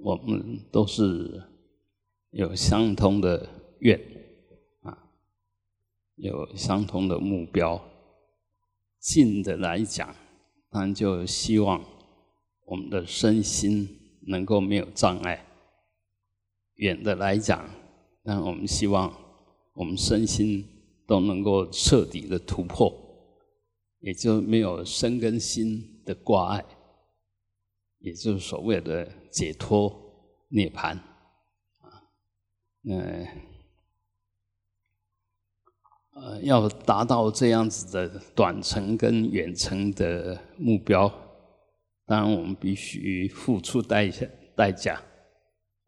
我们都是有相同的愿啊，有相同的目标。近的来讲，当然就希望我们的身心能够没有障碍；远的来讲，那我们希望我们身心都能够彻底的突破，也就没有身跟心的挂碍。也就是所谓的解脱涅槃啊，那呃，要达到这样子的短程跟远程的目标，当然我们必须付出代价，代价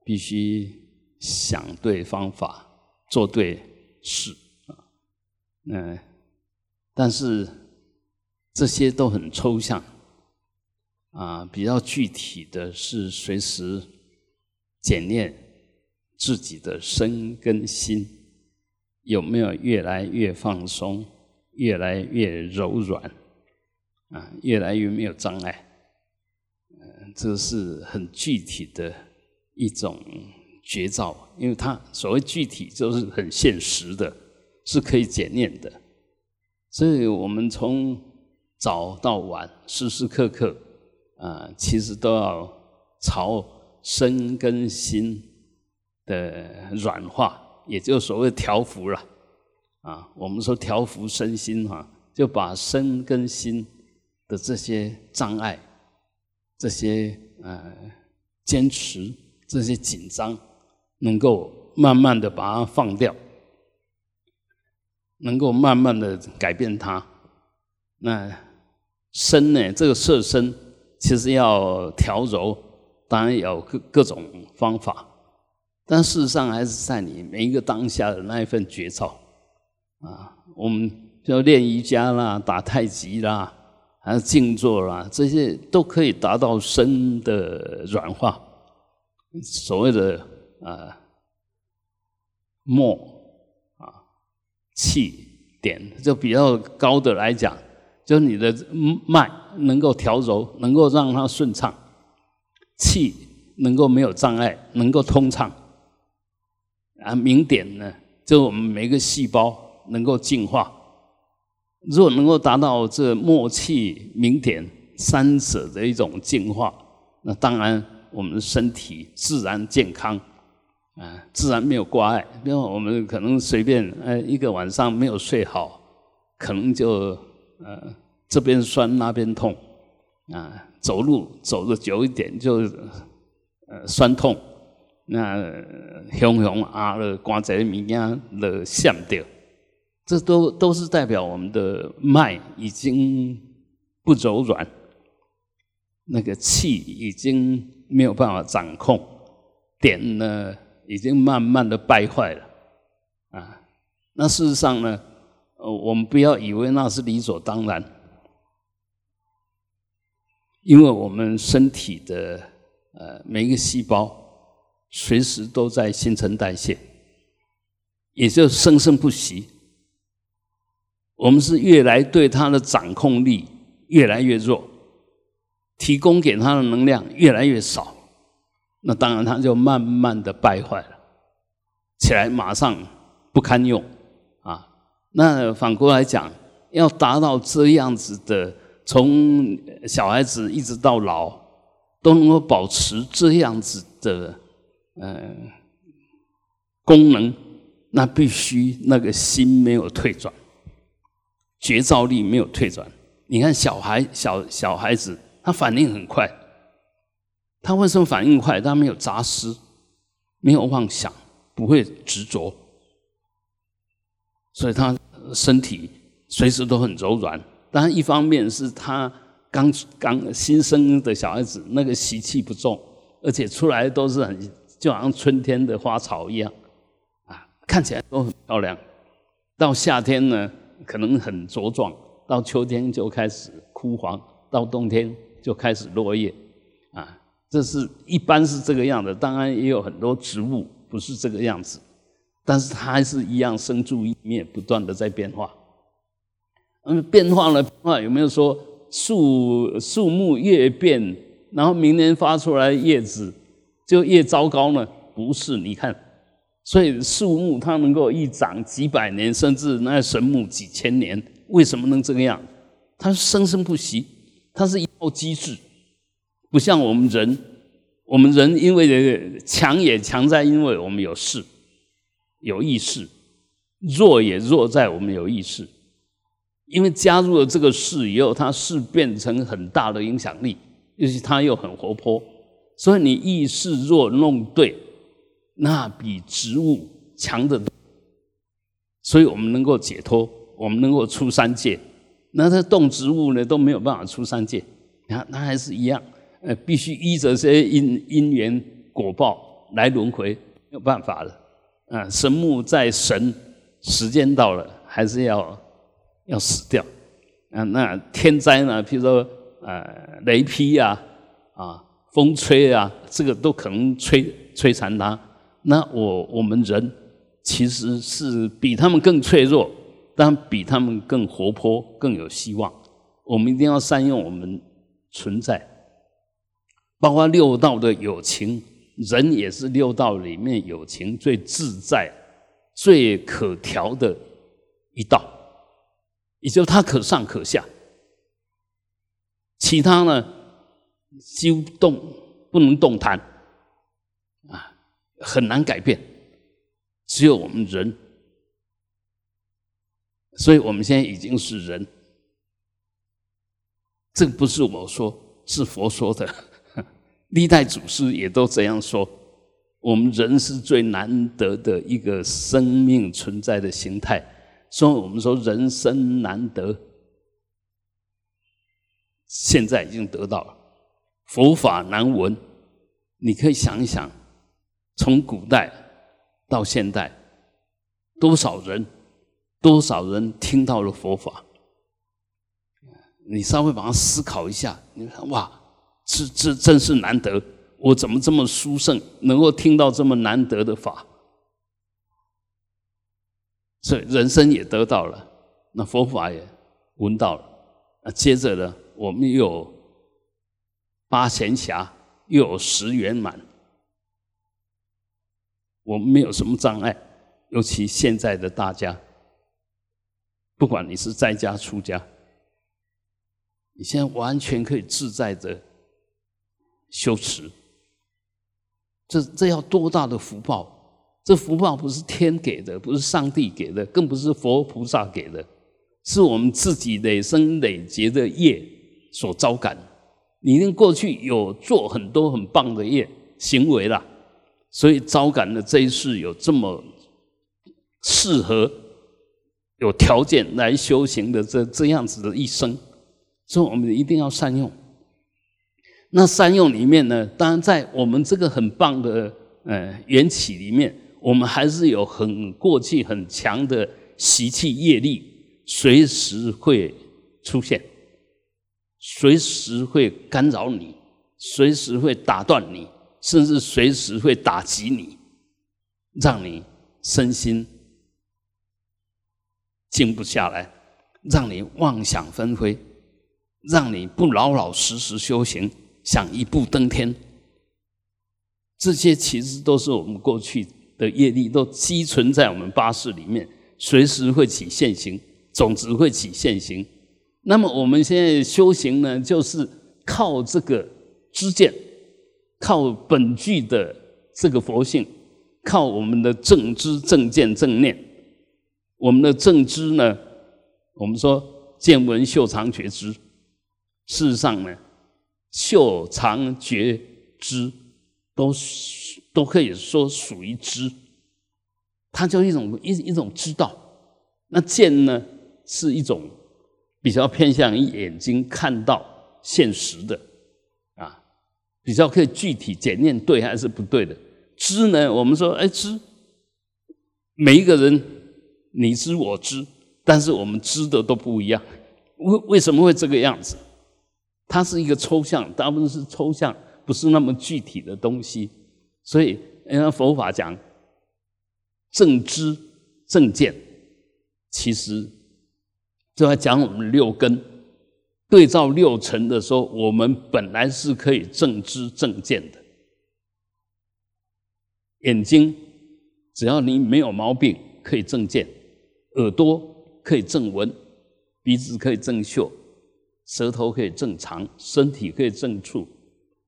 必须想对方法，做对事啊。嗯但是这些都很抽象。啊，比较具体的是随时检验自己的身跟心有没有越来越放松，越来越柔软，啊，越来越没有障碍。嗯，这是很具体的一种绝招，因为它所谓具体就是很现实的，是可以检验的。所以我们从早到晚，时时刻刻。啊，其实都要朝身跟心的软化，也就所谓调服了。啊，我们说调服身心哈，就把身跟心的这些障碍、这些呃坚持、这些紧张，能够慢慢的把它放掉，能够慢慢的改变它。那身呢，这个色身。其实要调柔，当然有各各种方法，但事实上还是在你每一个当下的那一份觉照啊。我们就练瑜伽啦、打太极啦，还是静坐啦，这些都可以达到身的软化。所谓的啊默啊气点，就比较高的来讲。就你的脉能够调柔，能够让它顺畅，气能够没有障碍，能够通畅。啊，明点呢，就我们每个细胞能够净化。如果能够达到这默契明点三者的一种净化，那当然我们身体自然健康，啊，自然没有挂碍。因为我们可能随便呃一个晚上没有睡好，可能就。呃，这边酸那边痛，啊，走路走的久一点就呃酸痛，那熊熊啊了，关节物件了响掉，这都都是代表我们的脉已经不柔软，那个气已经没有办法掌控，点呢已经慢慢的败坏了，啊，那事实上呢？呃，我们不要以为那是理所当然，因为我们身体的呃每一个细胞随时都在新陈代谢，也就生生不息。我们是越来对它的掌控力越来越弱，提供给它的能量越来越少，那当然它就慢慢的败坏了，起来马上不堪用啊。那反过来讲，要达到这样子的，从小孩子一直到老，都能够保持这样子的呃功能，那必须那个心没有退转，觉照力没有退转。你看小孩小小孩子，他反应很快，他为什么反应快？他没有杂思，没有妄想，不会执着。所以他身体随时都很柔软，当然一方面是他刚刚新生的小孩子，那个习气不重，而且出来都是很就好像春天的花草一样，啊，看起来都很漂亮。到夏天呢，可能很茁壮；到秋天就开始枯黄；到冬天就开始落叶，啊，这是一般是这个样子。当然也有很多植物不是这个样子。但是它还是一样生住异灭，不断的在变化。嗯变化了，变化有没有说树树木越变，然后明年发出来叶子就越糟糕呢？不是，你看，所以树木它能够一长几百年，甚至那神木几千年，为什么能这个样？它生生不息，它是一套机制，不像我们人，我们人因为强也强在因为我们有事，有意识，弱也弱在我们有意识。因为加入了这个事以后，它是变成很大的影响力，尤其它又很活泼，所以你意识若弄对，那比植物强得多。所以我们能够解脱，我们能够出三界。那这动植物呢都没有办法出三界，那那还是一样，呃，必须依着这些因因缘果报来轮回，没有办法了。啊，神木在神，时间到了还是要。要死掉，啊，那天灾呢？譬如说，呃，雷劈呀，啊，风吹啊，这个都可能摧摧残他。那我我们人其实是比他们更脆弱，但比他们更活泼，更有希望。我们一定要善用我们存在，包括六道的友情，人也是六道里面友情最自在、最可调的一道。也就它可上可下，其他呢，几乎动不能动弹，啊，很难改变，只有我们人，所以我们现在已经是人，这不是我说，是佛说的，历代祖师也都这样说，我们人是最难得的一个生命存在的形态。所以我们说人生难得，现在已经得到了。佛法难闻，你可以想一想，从古代到现代，多少人，多少人听到了佛法？你稍微把它思考一下，你看哇，这这真是难得，我怎么这么殊胜，能够听到这么难得的法？所以人生也得到了，那佛法也闻到了。那接着呢，我们又有八贤侠，又有十圆满，我们没有什么障碍。尤其现在的大家，不管你是在家出家，你现在完全可以自在的修持。这这要多大的福报！这福报不是天给的，不是上帝给的，更不是佛菩萨给的，是我们自己累生累劫的业所招感。你一定过去有做很多很棒的业行为了，所以招感了这一世有这么适合、有条件来修行的这这样子的一生，所以我们一定要善用。那善用里面呢，当然在我们这个很棒的呃缘起里面。我们还是有很过去很强的习气业力，随时会出现，随时会干扰你，随时会打断你，甚至随时会打击你，让你身心静不下来，让你妄想纷飞，让你不老老实实修行，想一步登天。这些其实都是我们过去。的业力都积存在我们八识里面，随时会起现行，种子会起现行。那么我们现在修行呢，就是靠这个知见，靠本具的这个佛性，靠我们的正知、正见、正念。我们的正知呢，我们说见闻嗅尝觉知，事实上呢，嗅尝觉知都是。都可以说属于知，它就一种一一种知道。那见呢，是一种比较偏向于眼睛看到现实的啊，比较可以具体检验对还是不对的。知呢，我们说哎知，每一个人你知我知，但是我们知的都不一样。为为什么会这个样子？它是一个抽象，大部分是抽象，不是那么具体的东西。所以，佛法讲正知正见，其实就在讲我们六根对照六尘的时候，我们本来是可以正知正见的。眼睛，只要你没有毛病，可以正见；耳朵可以正闻；鼻子可以正嗅；舌头可以正尝；身体可以正触；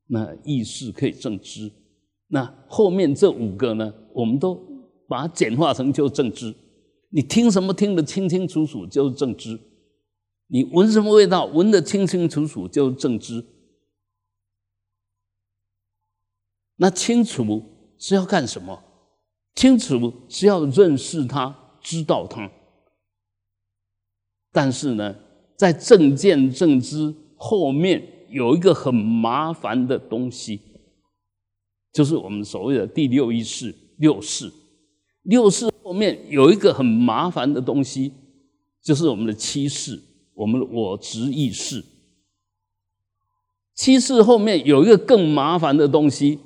那意识可以正知。那后面这五个呢，我们都把它简化成就正知。你听什么听得清清楚楚，就是正知；你闻什么味道，闻得清清楚楚，就是正知。那清楚是要干什么？清楚是要认识它，知道它。但是呢，在正见正知后面有一个很麻烦的东西，就是我们所谓的第六意识、六识。六识后面有一个很麻烦的东西，就是我们的七识，我们的我执意识。七识后面有一个更麻烦的东西。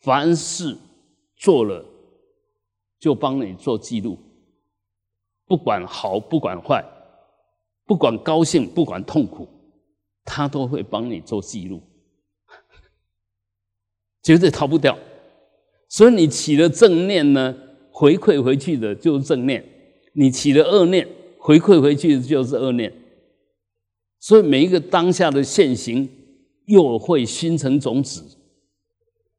凡事做了，就帮你做记录，不管好不管坏，不管高兴不管痛苦，他都会帮你做记录，绝对逃不掉。所以你起了正念呢，回馈回去的就是正念；你起了恶念，回馈回去的就是恶念。所以每一个当下的现行，又会熏成种子。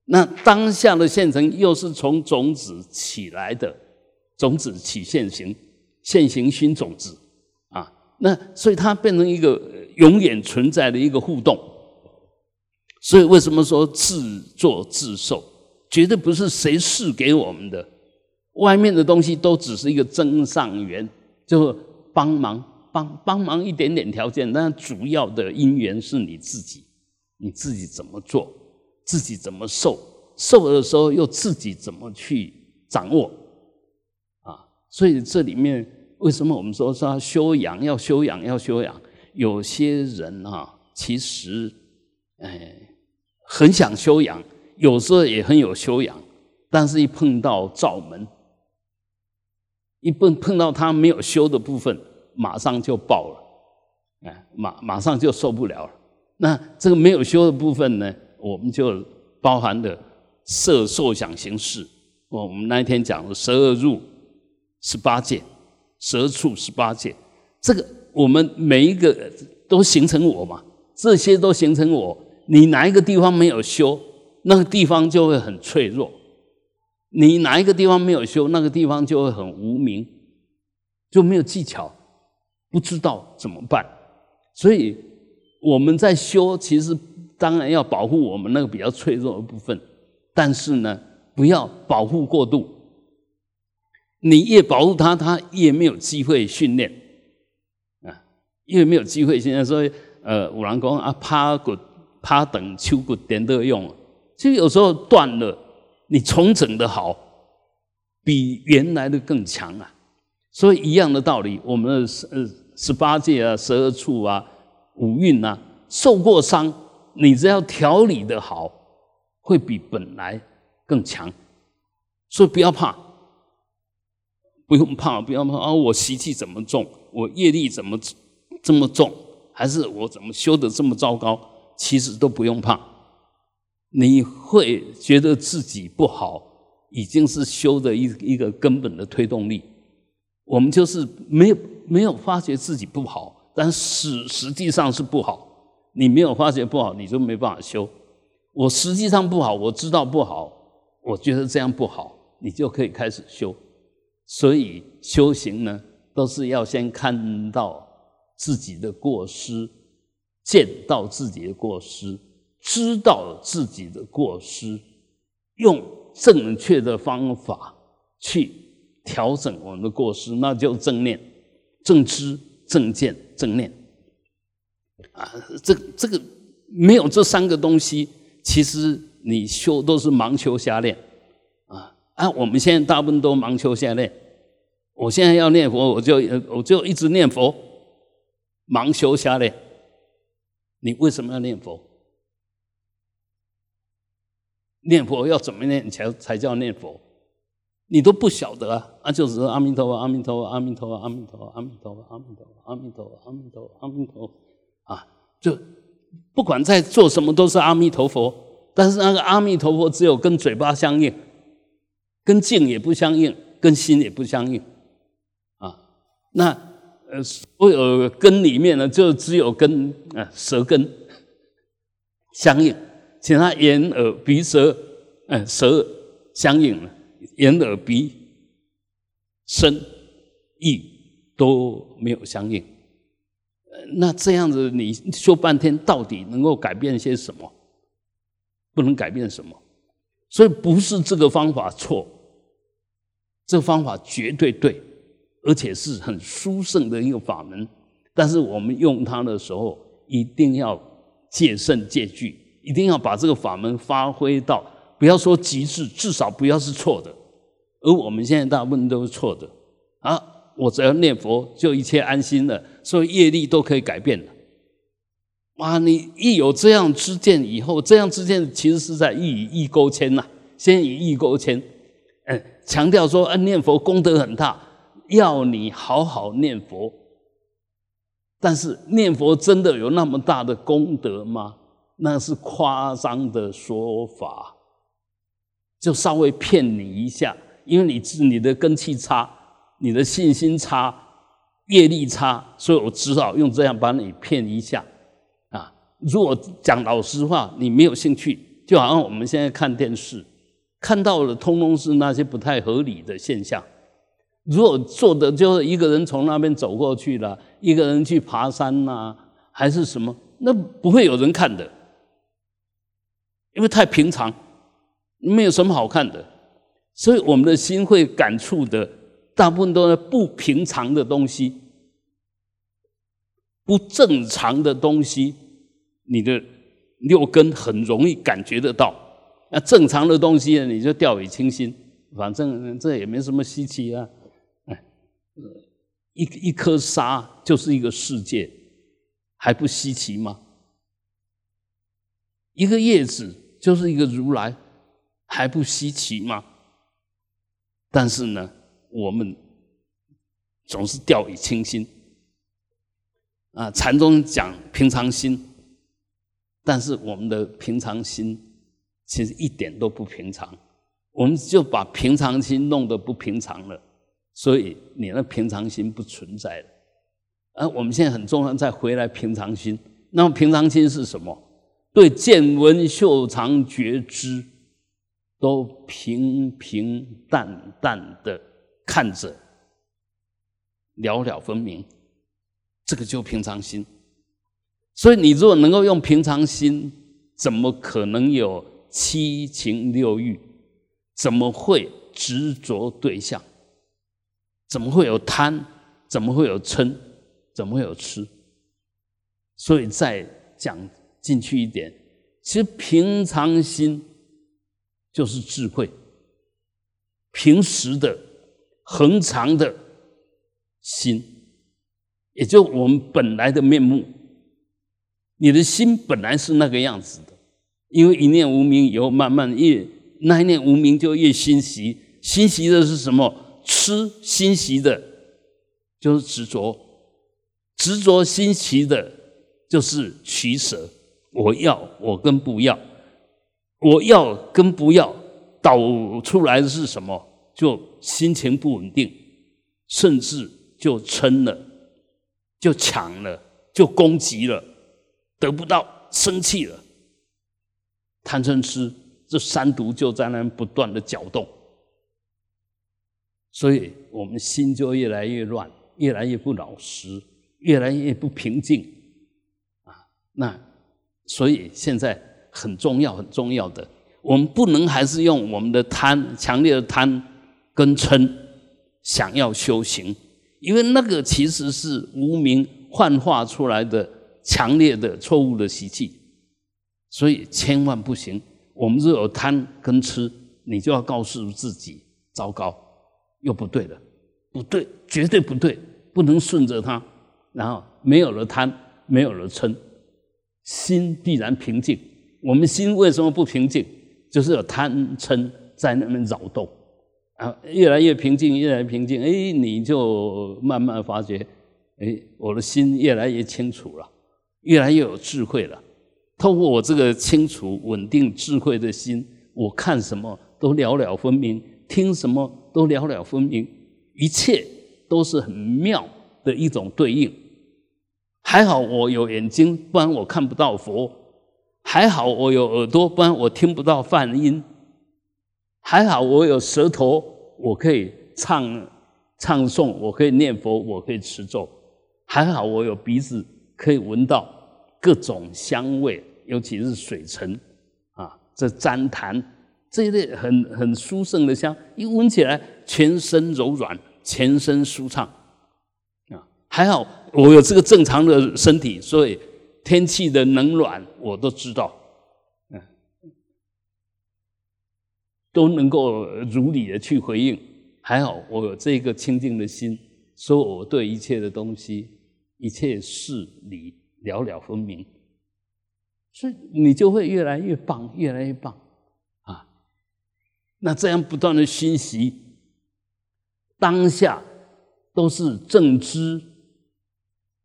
那当下的现成又是从种子起来的，种子起现行，现行熏种子啊，那所以它变成一个永远存在的一个互动。所以为什么说自作自受，绝对不是谁赐给我们的，外面的东西都只是一个增上缘，就帮忙帮帮忙一点点条件，但主要的因缘是你自己，你自己怎么做。自己怎么受，受的时候又自己怎么去掌握，啊，所以这里面为什么我们说说修养要修养要修养？有些人啊，其实哎很想修养，有时候也很有修养，但是一碰到罩门，一碰碰到他没有修的部分，马上就爆了，哎，马马上就受不了了。那这个没有修的部分呢？我们就包含的色受想行识，我们那一天讲的十二入十八界，十二处十八界，这个我们每一个都形成我嘛，这些都形成我。你哪一个地方没有修，那个地方就会很脆弱；你哪一个地方没有修，那个地方就会很无名，就没有技巧，不知道怎么办。所以我们在修，其实。当然要保护我们那个比较脆弱的部分，但是呢，不要保护过度。你越保护它，它越没有机会训练啊，越没有机会训练。所以，呃，五郎公啊，趴骨、趴等、秋骨点都用。其实有时候断了，你重整的好，比原来的更强啊。所以一样的道理，我们的十呃十八界啊、十二处啊、五蕴啊，受过伤。你只要调理的好，会比本来更强，所以不要怕，不用怕，不要怕啊！我习气怎么重，我业力怎么这么重，还是我怎么修的这么糟糕？其实都不用怕，你会觉得自己不好，已经是修的一一个根本的推动力。我们就是没有没有发觉自己不好，但实实际上是不好。你没有发觉不好，你就没办法修。我实际上不好，我知道不好，我觉得这样不好，你就可以开始修。所以修行呢，都是要先看到自己的过失，见到自己的过失，知道自己的过失，用正确的方法去调整我们的过失，那就正念、正知、正见、正念。啊，这这个没有这三个东西，其实你修都是盲修瞎练啊！啊，我们现在大部分都盲修瞎练。我现在要念佛，我就我就一直念佛，盲修瞎练。你为什么要念佛？念佛要怎么念才才叫念佛？你都不晓得啊！啊，就是阿弥陀佛，阿弥陀佛，阿弥陀佛，阿弥陀佛，阿弥陀佛，阿弥陀佛，阿弥陀佛，阿弥陀佛，阿弥陀佛。啊，就不管在做什么都是阿弥陀佛，但是那个阿弥陀佛只有跟嘴巴相应，跟境也不相应，跟心也不相应啊。那呃，所有根里面呢，就只有跟啊舌根相应，其他眼耳鼻舌，嗯，舌相应了，眼耳鼻身意都没有相应。呃那这样子你修半天，到底能够改变些什么？不能改变什么，所以不是这个方法错，这个方法绝对对，而且是很殊胜的一个法门。但是我们用它的时候，一定要戒慎戒惧，一定要把这个法门发挥到，不要说极致，至少不要是错的。而我们现在大部分都是错的啊！我只要念佛，就一切安心了，所以业力都可以改变了。哇！你一有这样之见以后，这样之见其实是在以意勾牵呐，先以意勾牵，嗯，强调说，嗯，念佛功德很大，要你好好念佛。但是念佛真的有那么大的功德吗？那是夸张的说法，就稍微骗你一下，因为你是你的根气差，你的信心差，业力差，所以我只好用这样把你骗一下啊。如果讲老实话，你没有兴趣，就好像我们现在看电视，看到的通通是那些不太合理的现象。如果做的就是一个人从那边走过去了，一个人去爬山呐，还是什么，那不会有人看的，因为太平常，没有什么好看的。所以我们的心会感触的，大部分都是不平常的东西，不正常的东西。你的六根很容易感觉得到，那正常的东西呢，你就掉以轻心，反正这也没什么稀奇啊。哎，一一颗沙就是一个世界，还不稀奇吗？一个叶子就是一个如来，还不稀奇吗？但是呢，我们总是掉以轻心。啊，禅宗讲平常心。但是我们的平常心其实一点都不平常，我们就把平常心弄得不平常了，所以你那平常心不存在了。而我们现在很重要，再回来平常心。那么平常心是什么？对见闻嗅尝觉知都平平淡淡的看着，了了分明，这个就平常心。所以，你如果能够用平常心，怎么可能有七情六欲？怎么会执着对象？怎么会有贪？怎么会有嗔？怎么会有痴？所以再讲进去一点，其实平常心就是智慧，平时的恒常的心，也就我们本来的面目。你的心本来是那个样子的，因为一念无明以后，慢慢越那一念无明就越欣喜，欣喜的是什么？吃欣喜的，就是执着；执着欣喜的，就是取舍。我要，我跟不要；我要跟不要，导出来的是什么？就心情不稳定，甚至就嗔了，就抢了，就攻击了。得不到，生气了，贪嗔痴这三毒就在那不断的搅动，所以我们心就越来越乱，越来越不老实，越来越不平静啊！那所以现在很重要很重要的，我们不能还是用我们的贪强烈的贪跟嗔想要修行，因为那个其实是无名幻化出来的。强烈的错误的习气，所以千万不行。我们若有贪跟痴，你就要告诉自己：糟糕，又不对了，不对，绝对不对，不能顺着它。然后没有了贪，没有了嗔，心必然平静。我们心为什么不平静？就是有贪嗔在那边扰动啊，越来越平静，越来越平静。哎，你就慢慢发觉，哎，我的心越来越清楚了。越来越有智慧了。透过我这个清楚、稳定、智慧的心，我看什么都了了分明，听什么都了了分明，一切都是很妙的一种对应。还好我有眼睛，不然我看不到佛；还好我有耳朵，不然我听不到梵音；还好我有舌头，我可以唱唱诵，我可以念佛，我可以持咒；还好我有鼻子，可以闻到各种香味，尤其是水尘啊，这旃檀这一类很很殊胜的香，一闻起来全身柔软，全身舒畅。啊还好我有这个正常的身体，所以天气的冷暖我都知道，嗯，都能够如理的去回应。还好我有这个清净的心，所以我对一切的东西、一切事理了了分明，所以你就会越来越棒，越来越棒！那这样不断的熏习，当下都是正知。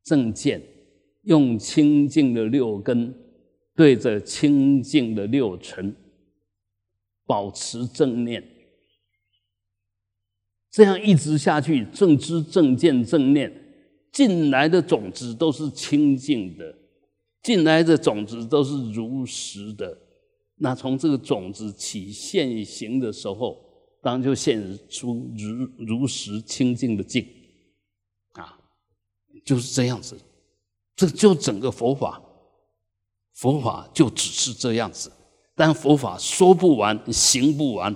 正见，用清净的六根对着清净的六尘，保持正念，这样一直下去，正知正见正念进来的种子都是清净的，进来的种子都是如实的。那从这个种子起现行的时候，当然就现出如如实清净的境。就是这样子，这就整个佛法，佛法就只是这样子。但佛法说不完，行不完，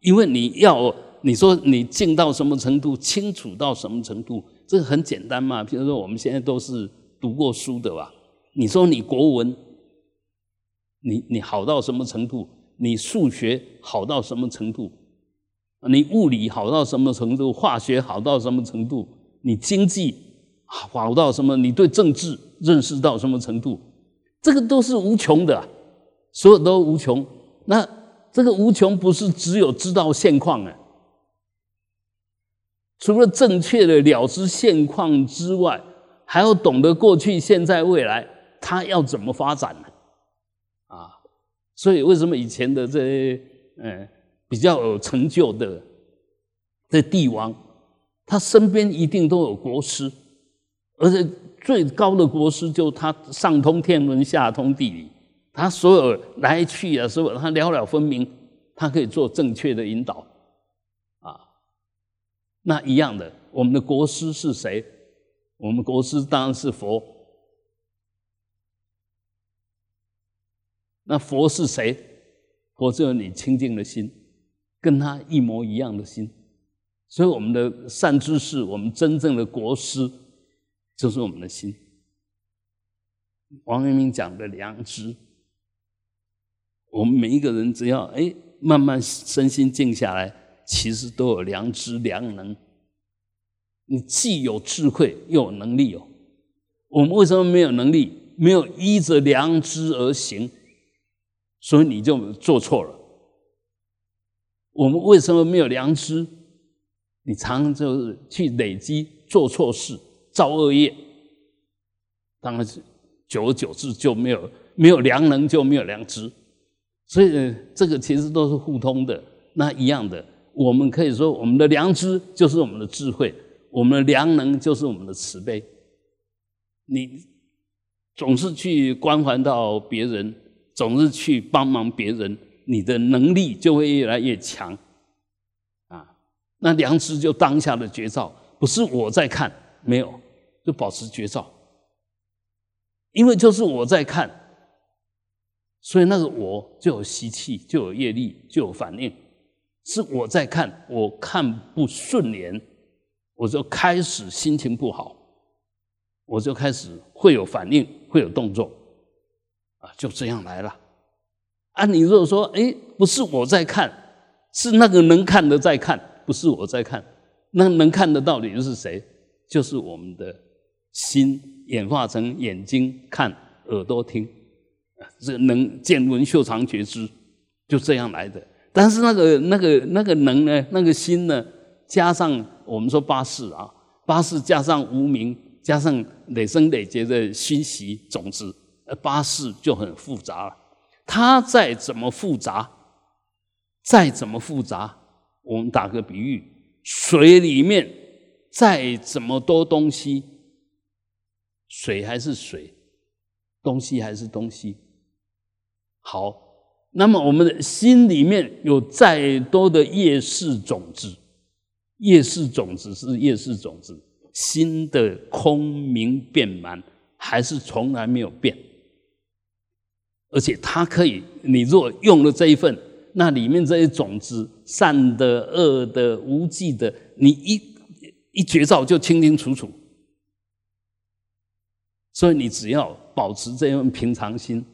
因为你要你说你静到什么程度，清楚到什么程度，这个很简单嘛。比如说我们现在都是读过书的吧？你说你国文，你你好到什么程度？你数学好到什么程度？你物理好到什么程度？化学好到什么程度？你经济？好到什么？你对政治认识到什么程度？这个都是无穷的，所有都无穷。那这个无穷不是只有知道现况啊？除了正确的了知现况之外，还要懂得过去、现在、未来，它要怎么发展呢？所以为什么以前的这些嗯比较有成就的的帝王，他身边一定都有国师。而且最高的国师就他上通天文，下通地理，他所有来去啊，所有他了了分明，他可以做正确的引导，啊，那一样的，我们的国师是谁？我们国师当然是佛。那佛是谁？佛就是你清净的心，跟他一模一样的心。所以我们的善知识，我们真正的国师。就是我们的心。王阳明讲的良知，我们每一个人只要哎慢慢身心静下来，其实都有良知良能。你既有智慧又有能力哦。我们为什么没有能力？没有依着良知而行，所以你就做错了。我们为什么没有良知？你常常就是去累积做错事。造恶业，当然是久而久之就没有没有良能，就没有良知，所以这个其实都是互通的。那一样的，我们可以说，我们的良知就是我们的智慧，我们的良能就是我们的慈悲。你总是去关怀到别人，总是去帮忙别人，你的能力就会越来越强。啊，那良知就当下的绝招，不是我在看，没有。就保持绝招，因为就是我在看，所以那个我就有习气，就有业力，就有反应。是我在看，我看不顺眼，我就开始心情不好，我就开始会有反应，会有动作，啊，就这样来了。啊，你如果说，哎，不是我在看，是那个能看的在看，不是我在看，那能看的到底是谁？就是我们的。心演化成眼睛看，耳朵听，啊这能见闻嗅尝觉知，就这样来的。但是那个那个那个能呢？那个心呢？加上我们说八识啊，八识加上无名，加上累生累劫的熏习种子，八识就很复杂了。它再怎么复杂，再怎么复杂，我们打个比喻，水里面再怎么多东西，水还是水，东西还是东西。好，那么我们的心里面有再多的夜视种子，夜视种子是夜视种子，心的空明变满，还是从来没有变。而且它可以，你若用了这一份，那里面这些种子，善的、恶的、无忌的，你一一觉照就清清楚楚。所以你只要保持这份平常心，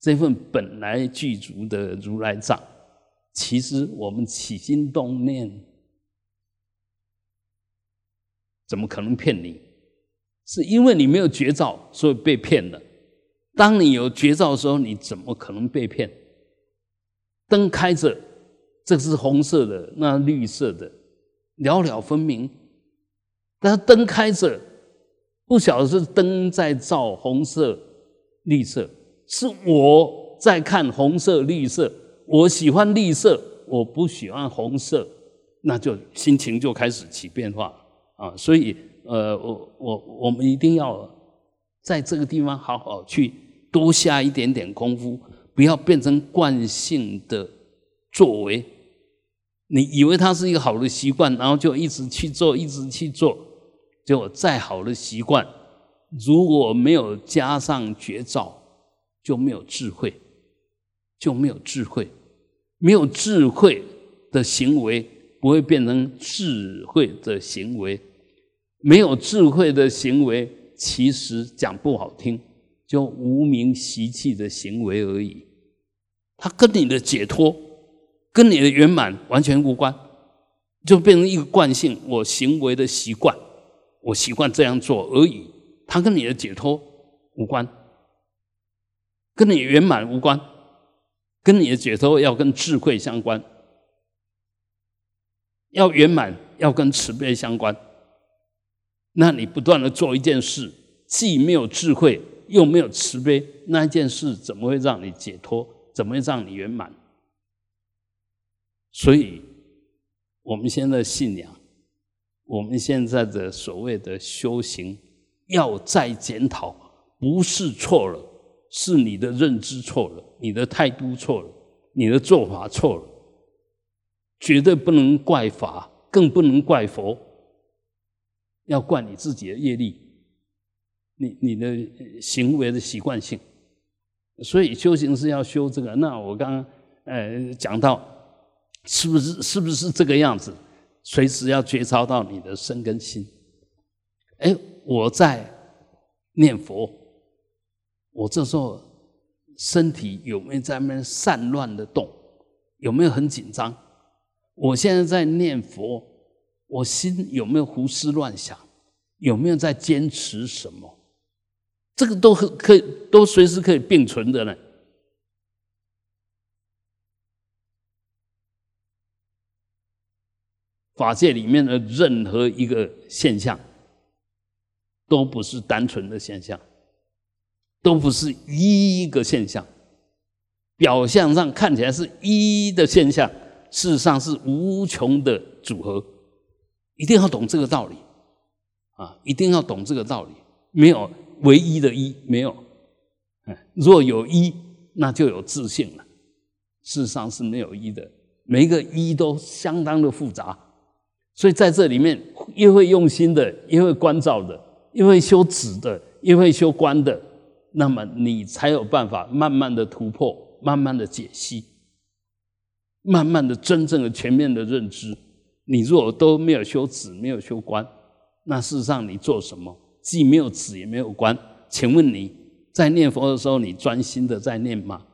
这份本来具足的如来藏，其实我们起心动念，怎么可能骗你？是因为你没有觉照，所以被骗了。当你有绝招的时候，你怎么可能被骗？灯开着，这是红色的，那绿色的，了了分明。但是灯开着，不晓得是灯在照红色、绿色，是我在看红色、绿色。我喜欢绿色，我不喜欢红色，那就心情就开始起变化啊。所以，呃，我我我们一定要在这个地方好好去。多下一点点功夫，不要变成惯性的作为。你以为它是一个好的习惯，然后就一直去做，一直去做。结果再好的习惯，如果没有加上绝招，就没有智慧，就没有智慧。没有智慧的行为，不会变成智慧的行为。没有智慧的行为，其实讲不好听。就无名习气的行为而已，它跟你的解脱、跟你的圆满完全无关，就变成一个惯性，我行为的习惯，我习惯这样做而已。它跟你的解脱无关，跟你圆满无关，跟你的解脱要跟智慧相关，要圆满要跟慈悲相关。那你不断的做一件事，既没有智慧。又没有慈悲，那一件事怎么会让你解脱？怎么会让你圆满？所以，我们现在信仰，我们现在的所谓的修行，要再检讨，不是错了，是你的认知错了，你的态度错了，你的做法错了，绝对不能怪法，更不能怪佛，要怪你自己的业力。你你的行为的习惯性，所以修行是要修这个。那我刚刚呃讲到，是不是是不是这个样子？随时要觉察到你的身跟心。哎，我在念佛，我这时候身体有没有在那边散乱的动？有没有很紧张？我现在在念佛，我心有没有胡思乱想？有没有在坚持什么？这个都可以，都随时可以并存的呢。法界里面的任何一个现象，都不是单纯的现象，都不是一个现象。表象上看起来是一的现象，事实上是无穷的组合。一定要懂这个道理啊！一定要懂这个道理，没有。唯一的一没有，若有一，那就有自信了。事实上是没有一的，每一个一都相当的复杂，所以在这里面，越会用心的，越会关照的，越会修止的，越会修观的，那么你才有办法慢慢的突破，慢慢的解析，慢慢的真正的全面的认知。你若都没有修止，没有修观，那事实上你做什么？既没有子也没有观，请问你在念佛的时候，你专心的在念吗？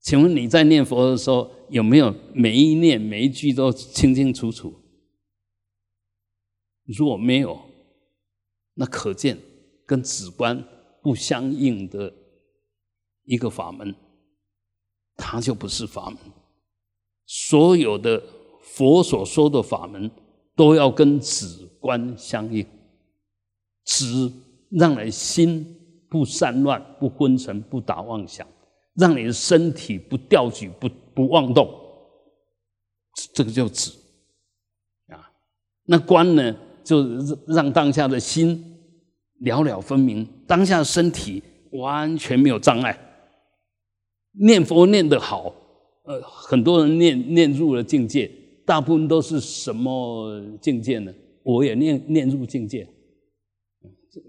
请问你在念佛的时候，有没有每一念每一句都清清楚楚？如果没有，那可见跟止观不相应的一个法门，它就不是法门。所有的佛所说的法门，都要跟止观相应。止，让人心不散乱、不昏沉、不打妄想，让你的身体不掉举、不不妄动。这个就止啊。那观呢，就让当下的心了了分明，当下身体完全没有障碍。念佛念得好，呃，很多人念念入了境界，大部分都是什么境界呢？我也念念入境界，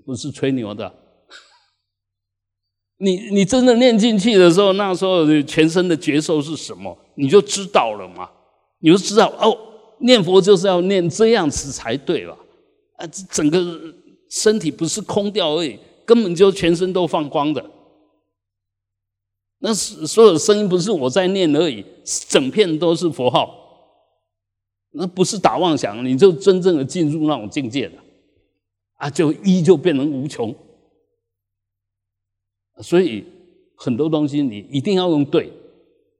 不是吹牛的。你你真的念进去的时候，那时候全身的觉受是什么，你就知道了嘛？你就知道哦，念佛就是要念这样子才对吧？啊，整个身体不是空掉而已，根本就全身都放光的。那是所有声音不是我在念而已，整片都是佛号。那不是打妄想，你就真正的进入那种境界了，啊，就一就变成无穷。所以很多东西你一定要用对，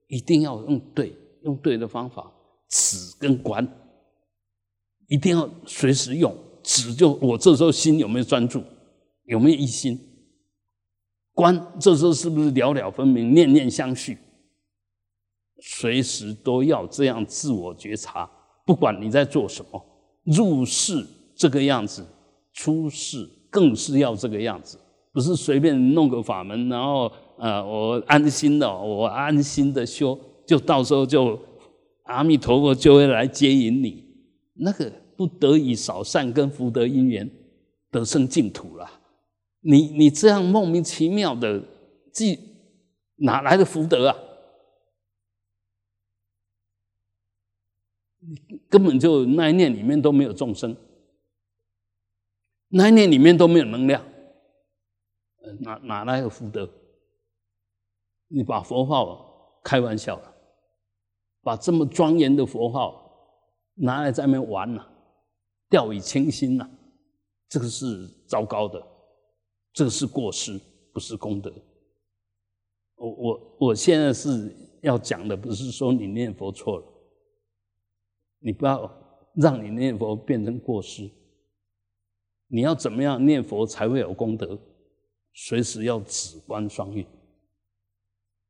一定要用对，用对的方法，止跟观，一定要随时用。止就我这时候心有没有专注，有没有一心？观这时候是不是了了分明，念念相续？随时都要这样自我觉察。不管你在做什么，入世这个样子，出世更是要这个样子，不是随便弄个法门，然后呃，我安心的，我安心的修，就到时候就阿弥陀佛就会来接引你。那个不得已少善根福德因缘，得生净土了。你你这样莫名其妙的，既哪来的福德啊？你根本就那一念里面都没有众生，那一念里面都没有能量，哪哪来的福德？你把佛号开玩笑了，把这么庄严的佛号拿来在那边玩了，掉以轻心了，这个是糟糕的，这个是过失，不是功德。我我我现在是要讲的，不是说你念佛错了。你不要让你念佛变成过失。你要怎么样念佛才会有功德？随时要止观双运。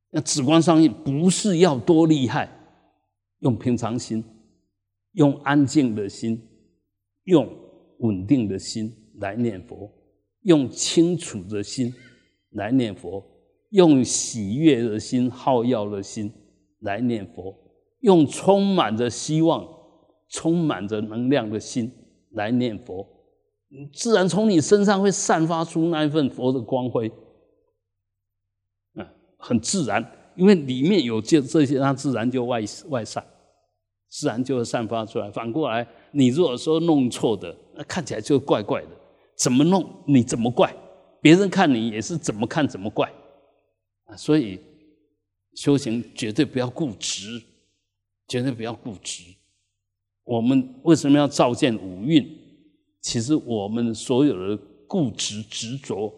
那止观双运不是要多厉害，用平常心，用安静的心，用稳定的心来念佛，用清楚的心来念佛，用喜悦的心、好药的心来念佛，用充满着希望。充满着能量的心来念佛，自然从你身上会散发出那一份佛的光辉，嗯，很自然，因为里面有这这些，它自然就外外散，自然就会散发出来。反过来，你如果说弄错的，那看起来就怪怪的，怎么弄你怎么怪，别人看你也是怎么看怎么怪，啊，所以修行绝对不要固执，绝对不要固执。我们为什么要照见五蕴？其实我们所有的固执执着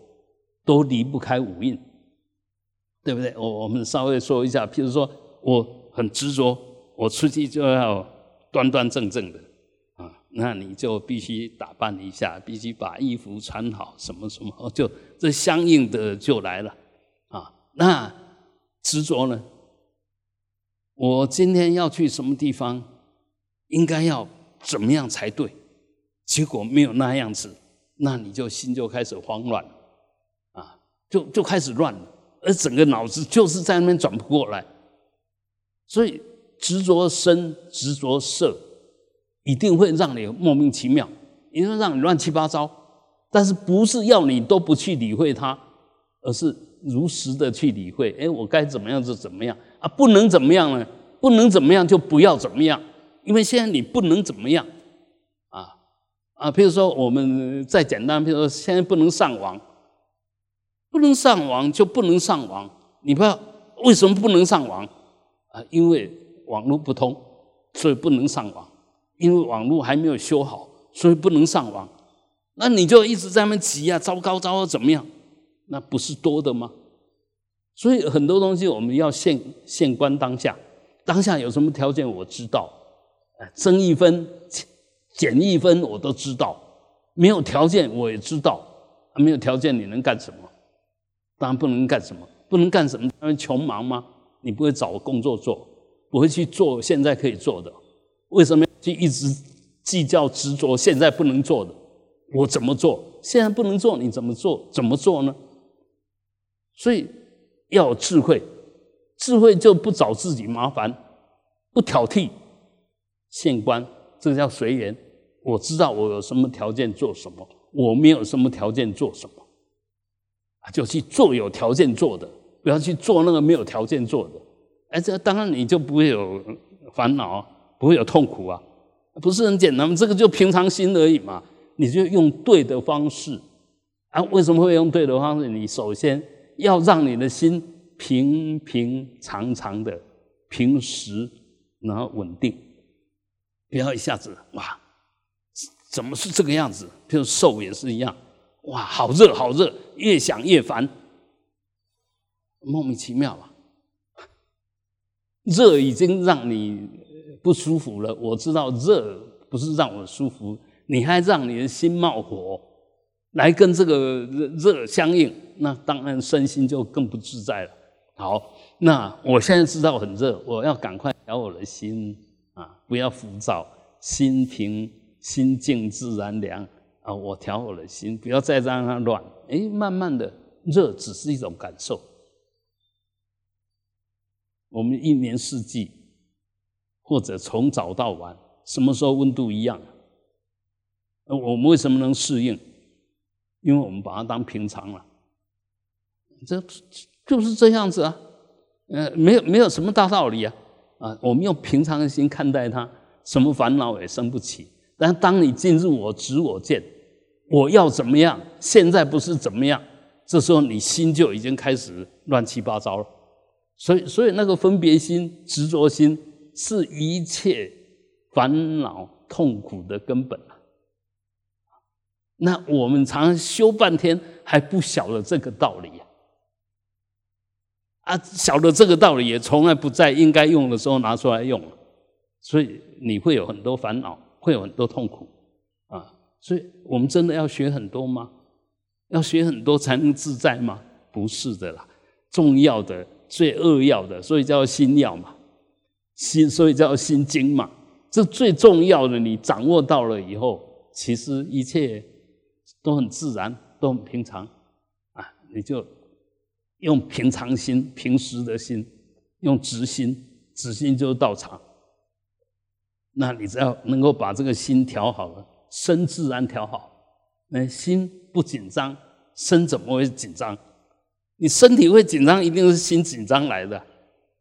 都离不开五蕴，对不对？我我们稍微说一下，譬如说我很执着，我出去就要端端正正的啊，那你就必须打扮一下，必须把衣服穿好，什么什么，就这相应的就来了啊。那执着呢？我今天要去什么地方？应该要怎么样才对？结果没有那样子，那你就心就开始慌乱，啊，就就开始乱了，而整个脑子就是在那边转不过来。所以执着身、执着色，一定会让你莫名其妙，因为让你乱七八糟。但是不是要你都不去理会它，而是如实的去理会。哎，我该怎么样就怎么样啊？不能怎么样呢？不能怎么样就不要怎么样。因为现在你不能怎么样，啊，比如说我们再简单，比如说现在不能上网，不能上网就不能上网。你不要为什么不能上网啊？因为网络不通，所以不能上网。因为网络还没有修好，所以不能上网。那你就一直在那急啊，糟糕糟糕怎么样？那不是多的吗？所以很多东西我们要现现观当下，当下有什么条件我知道。增一分，减一分，我都知道。没有条件，我也知道。没有条件，你能干什么？当然不能干什么，不能干什么？因为穷忙吗？你不会找工作做，不会去做现在可以做的。为什么就一直计较执着？现在不能做的，我怎么做？现在不能做，你怎么做？怎么做呢？所以要有智慧，智慧就不找自己麻烦，不挑剔，县官，这叫随缘。我知道我有什么条件做什么，我没有什么条件做什么，就去做有条件做的，不要去做那个没有条件做的。哎，这当然你就不会有烦恼，不会有痛苦啊，不是很简单吗？这个就平常心而已嘛。你就用对的方式啊？为什么会用对的方式？你首先要让你的心平平常常的、平时然后稳定，不要一下子哇。怎么是这个样子？譬如受也是一样，哇，好热好热，越想越烦，莫名其妙啊！热已经让你不舒服了，我知道热不是让我舒服，你还让你的心冒火，来跟这个热相应，那当然身心就更不自在了。好，那我现在知道很热，我要赶快调我的心啊，不要浮躁，心平。心静自然凉啊！我调我的心，不要再让它乱。哎，慢慢的热只是一种感受。我们一年四季，或者从早到晚，什么时候温度一样？我们为什么能适应？因为我们把它当平常了。这就是这样子啊。呃，没有没有什么大道理啊。啊，我们用平常的心看待它，什么烦恼也生不起。但当你进入我执我见，我要怎么样？现在不是怎么样？这时候你心就已经开始乱七八糟了。所以，所以那个分别心、执着心，是一切烦恼痛苦的根本啊。那我们常常修半天还不晓得这个道理啊！啊，晓得这个道理也从来不在应该用的时候拿出来用，所以你会有很多烦恼。会有很多痛苦啊，所以我们真的要学很多吗？要学很多才能自在吗？不是的啦，重要的、最扼要的，所以叫心要嘛，心所以叫心经嘛。这最重要的，你掌握到了以后，其实一切都很自然，都很平常啊。你就用平常心、平时的心，用直心，直心就是道场。那你只要能够把这个心调好了，身自然调好，那心不紧张，身怎么会紧张？你身体会紧张，一定是心紧张来的。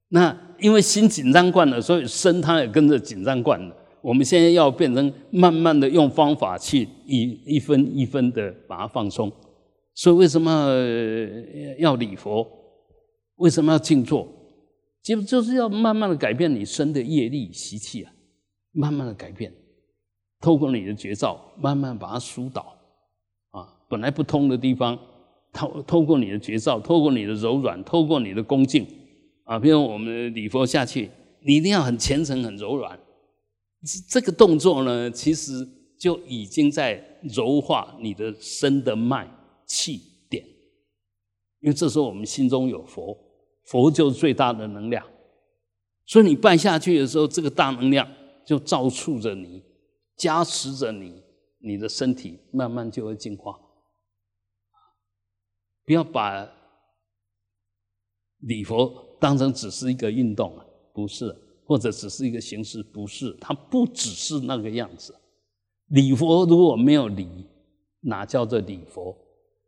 那因为心紧张惯了，所以身它也跟着紧张惯了。我们现在要变成慢慢的用方法去一一分一分的把它放松。所以为什么要礼佛？为什么要静坐？就就是要慢慢的改变你身的业力习气啊。慢慢的改变，透过你的绝招，慢慢把它疏导，啊，本来不通的地方，透透过你的绝招，透过你的柔软，透过你的恭敬，啊，比如我们礼佛下去，你一定要很虔诚、很柔软，这这个动作呢，其实就已经在柔化你的身的脉气点，因为这时候我们心中有佛，佛就是最大的能量，所以你拜下去的时候，这个大能量。就照触着你，加持着你，你的身体慢慢就会进化。不要把礼佛当成只是一个运动啊，不是，或者只是一个形式，不是，它不只是那个样子。礼佛如果没有礼，哪叫做礼佛？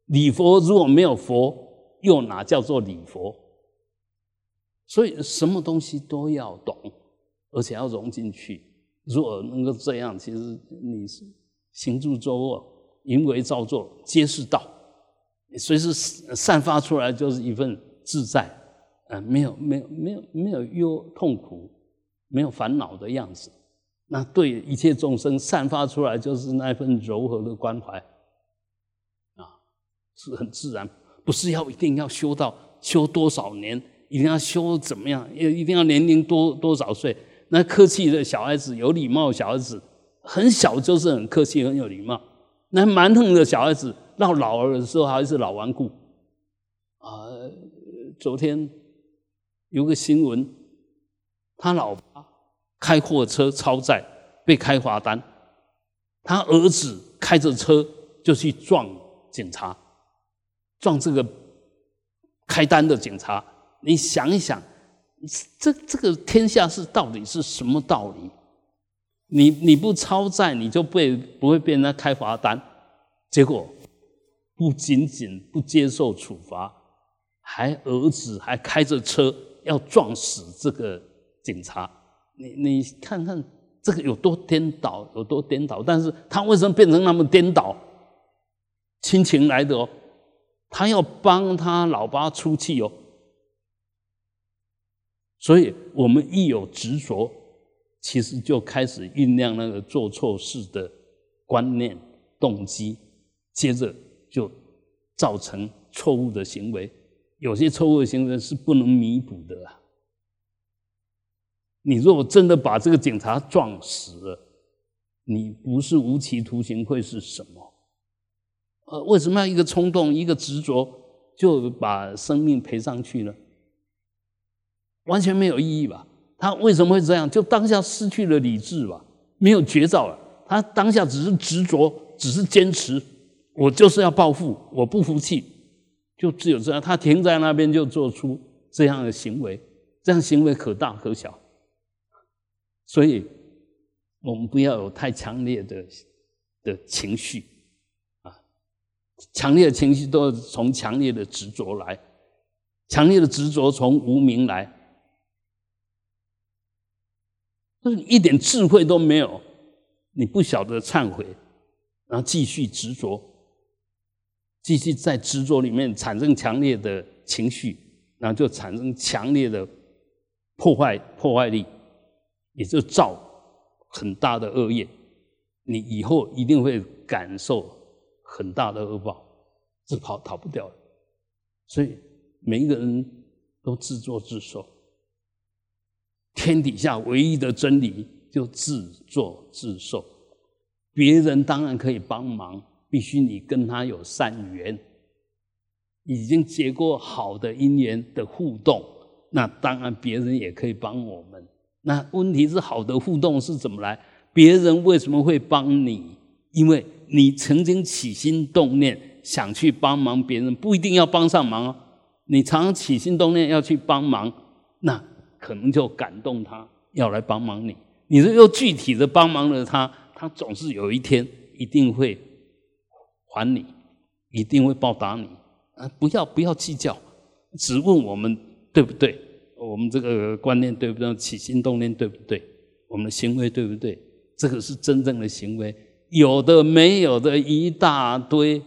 礼佛如果没有佛，又哪叫做礼佛？所以什么东西都要懂。而且要融进去，如果能够这样，其实你是行住坐卧、淫为造作，皆是道。你随时散发出来就是一份自在，啊，没有没有没有没有忧痛苦，没有烦恼的样子。那对一切众生散发出来就是那份柔和的关怀，啊，是很自然，不是要一定要修到修多少年，一定要修怎么样，一一定要年龄多多少岁。那客气的小孩子，有礼貌小孩子，很小就是很客气，很有礼貌。那蛮横的小孩子，到老了的时候还是老顽固。啊，昨天有个新闻，他老爸开货车超载，被开罚单，他儿子开着车就去撞警察，撞这个开单的警察。你想一想，这这个天下是到底是什么道理？你你不超载，你就被不会被人家开罚单，结果不仅仅不接受处罚，还儿子还开着车要撞死这个警察。你你看看这个有多颠倒，有多颠倒？但是他为什么变成那么颠倒？亲情来的哦，他要帮他老爸出气哦。所以我们一有执着，其实就开始酝酿那个做错事的观念、动机，接着就造成错误的行为。有些错误的行为是不能弥补的啊。你如果真的把这个警察撞死了，你不是无期徒刑会是什么？呃，为什么要一个冲动、一个执着就把生命赔上去呢？完全没有意义吧？他为什么会这样？就当下失去了理智吧，没有绝招了。他当下只是执着，只是坚持，我就是要报复，我不服气，就只有这样。他停在那边就做出这样的行为，这样行为可大可小。所以，我们不要有太强烈的的情绪啊！强烈的情绪都要从强烈的执着来，强烈的执着从无名来，就是一点智慧都没有，你不晓得忏悔，然后继续执着，继续在执着里面产生强烈的情绪，然后就产生强烈的破坏破坏力。也就造很大的恶业，你以后一定会感受很大的恶报，是跑逃不掉的。所以每一个人都自作自受。天底下唯一的真理就自作自受，别人当然可以帮忙，必须你跟他有善缘，已经结过好的姻缘的互动，那当然别人也可以帮我们。那问题是好的互动是怎么来？别人为什么会帮你？因为你曾经起心动念想去帮忙别人，不一定要帮上忙哦。你常常起心动念要去帮忙，那可能就感动他要来帮忙你。你是又具体的帮忙了他，他总是有一天一定会还你，一定会报答你。啊，不要不要计较，只问我们对不对？我们这个观念对不对？起心动念对不对？我们的行为对不对？这个是真正的行为，有的没有的一大堆，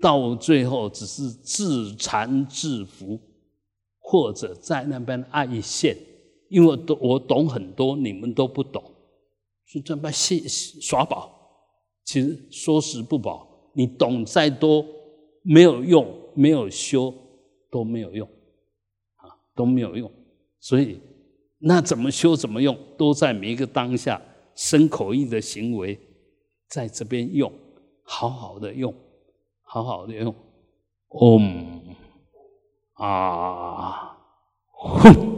到最后只是自残自负，或者在那边爱现。因为都我懂很多，你们都不懂，是这么戏耍宝。其实说实不宝，你懂再多没有用，没有修都没有用，啊都没有用。所以，那怎么修怎么用，都在每一个当下生口意的行为，在这边用，好好的用，好好的用，哦啊，哼。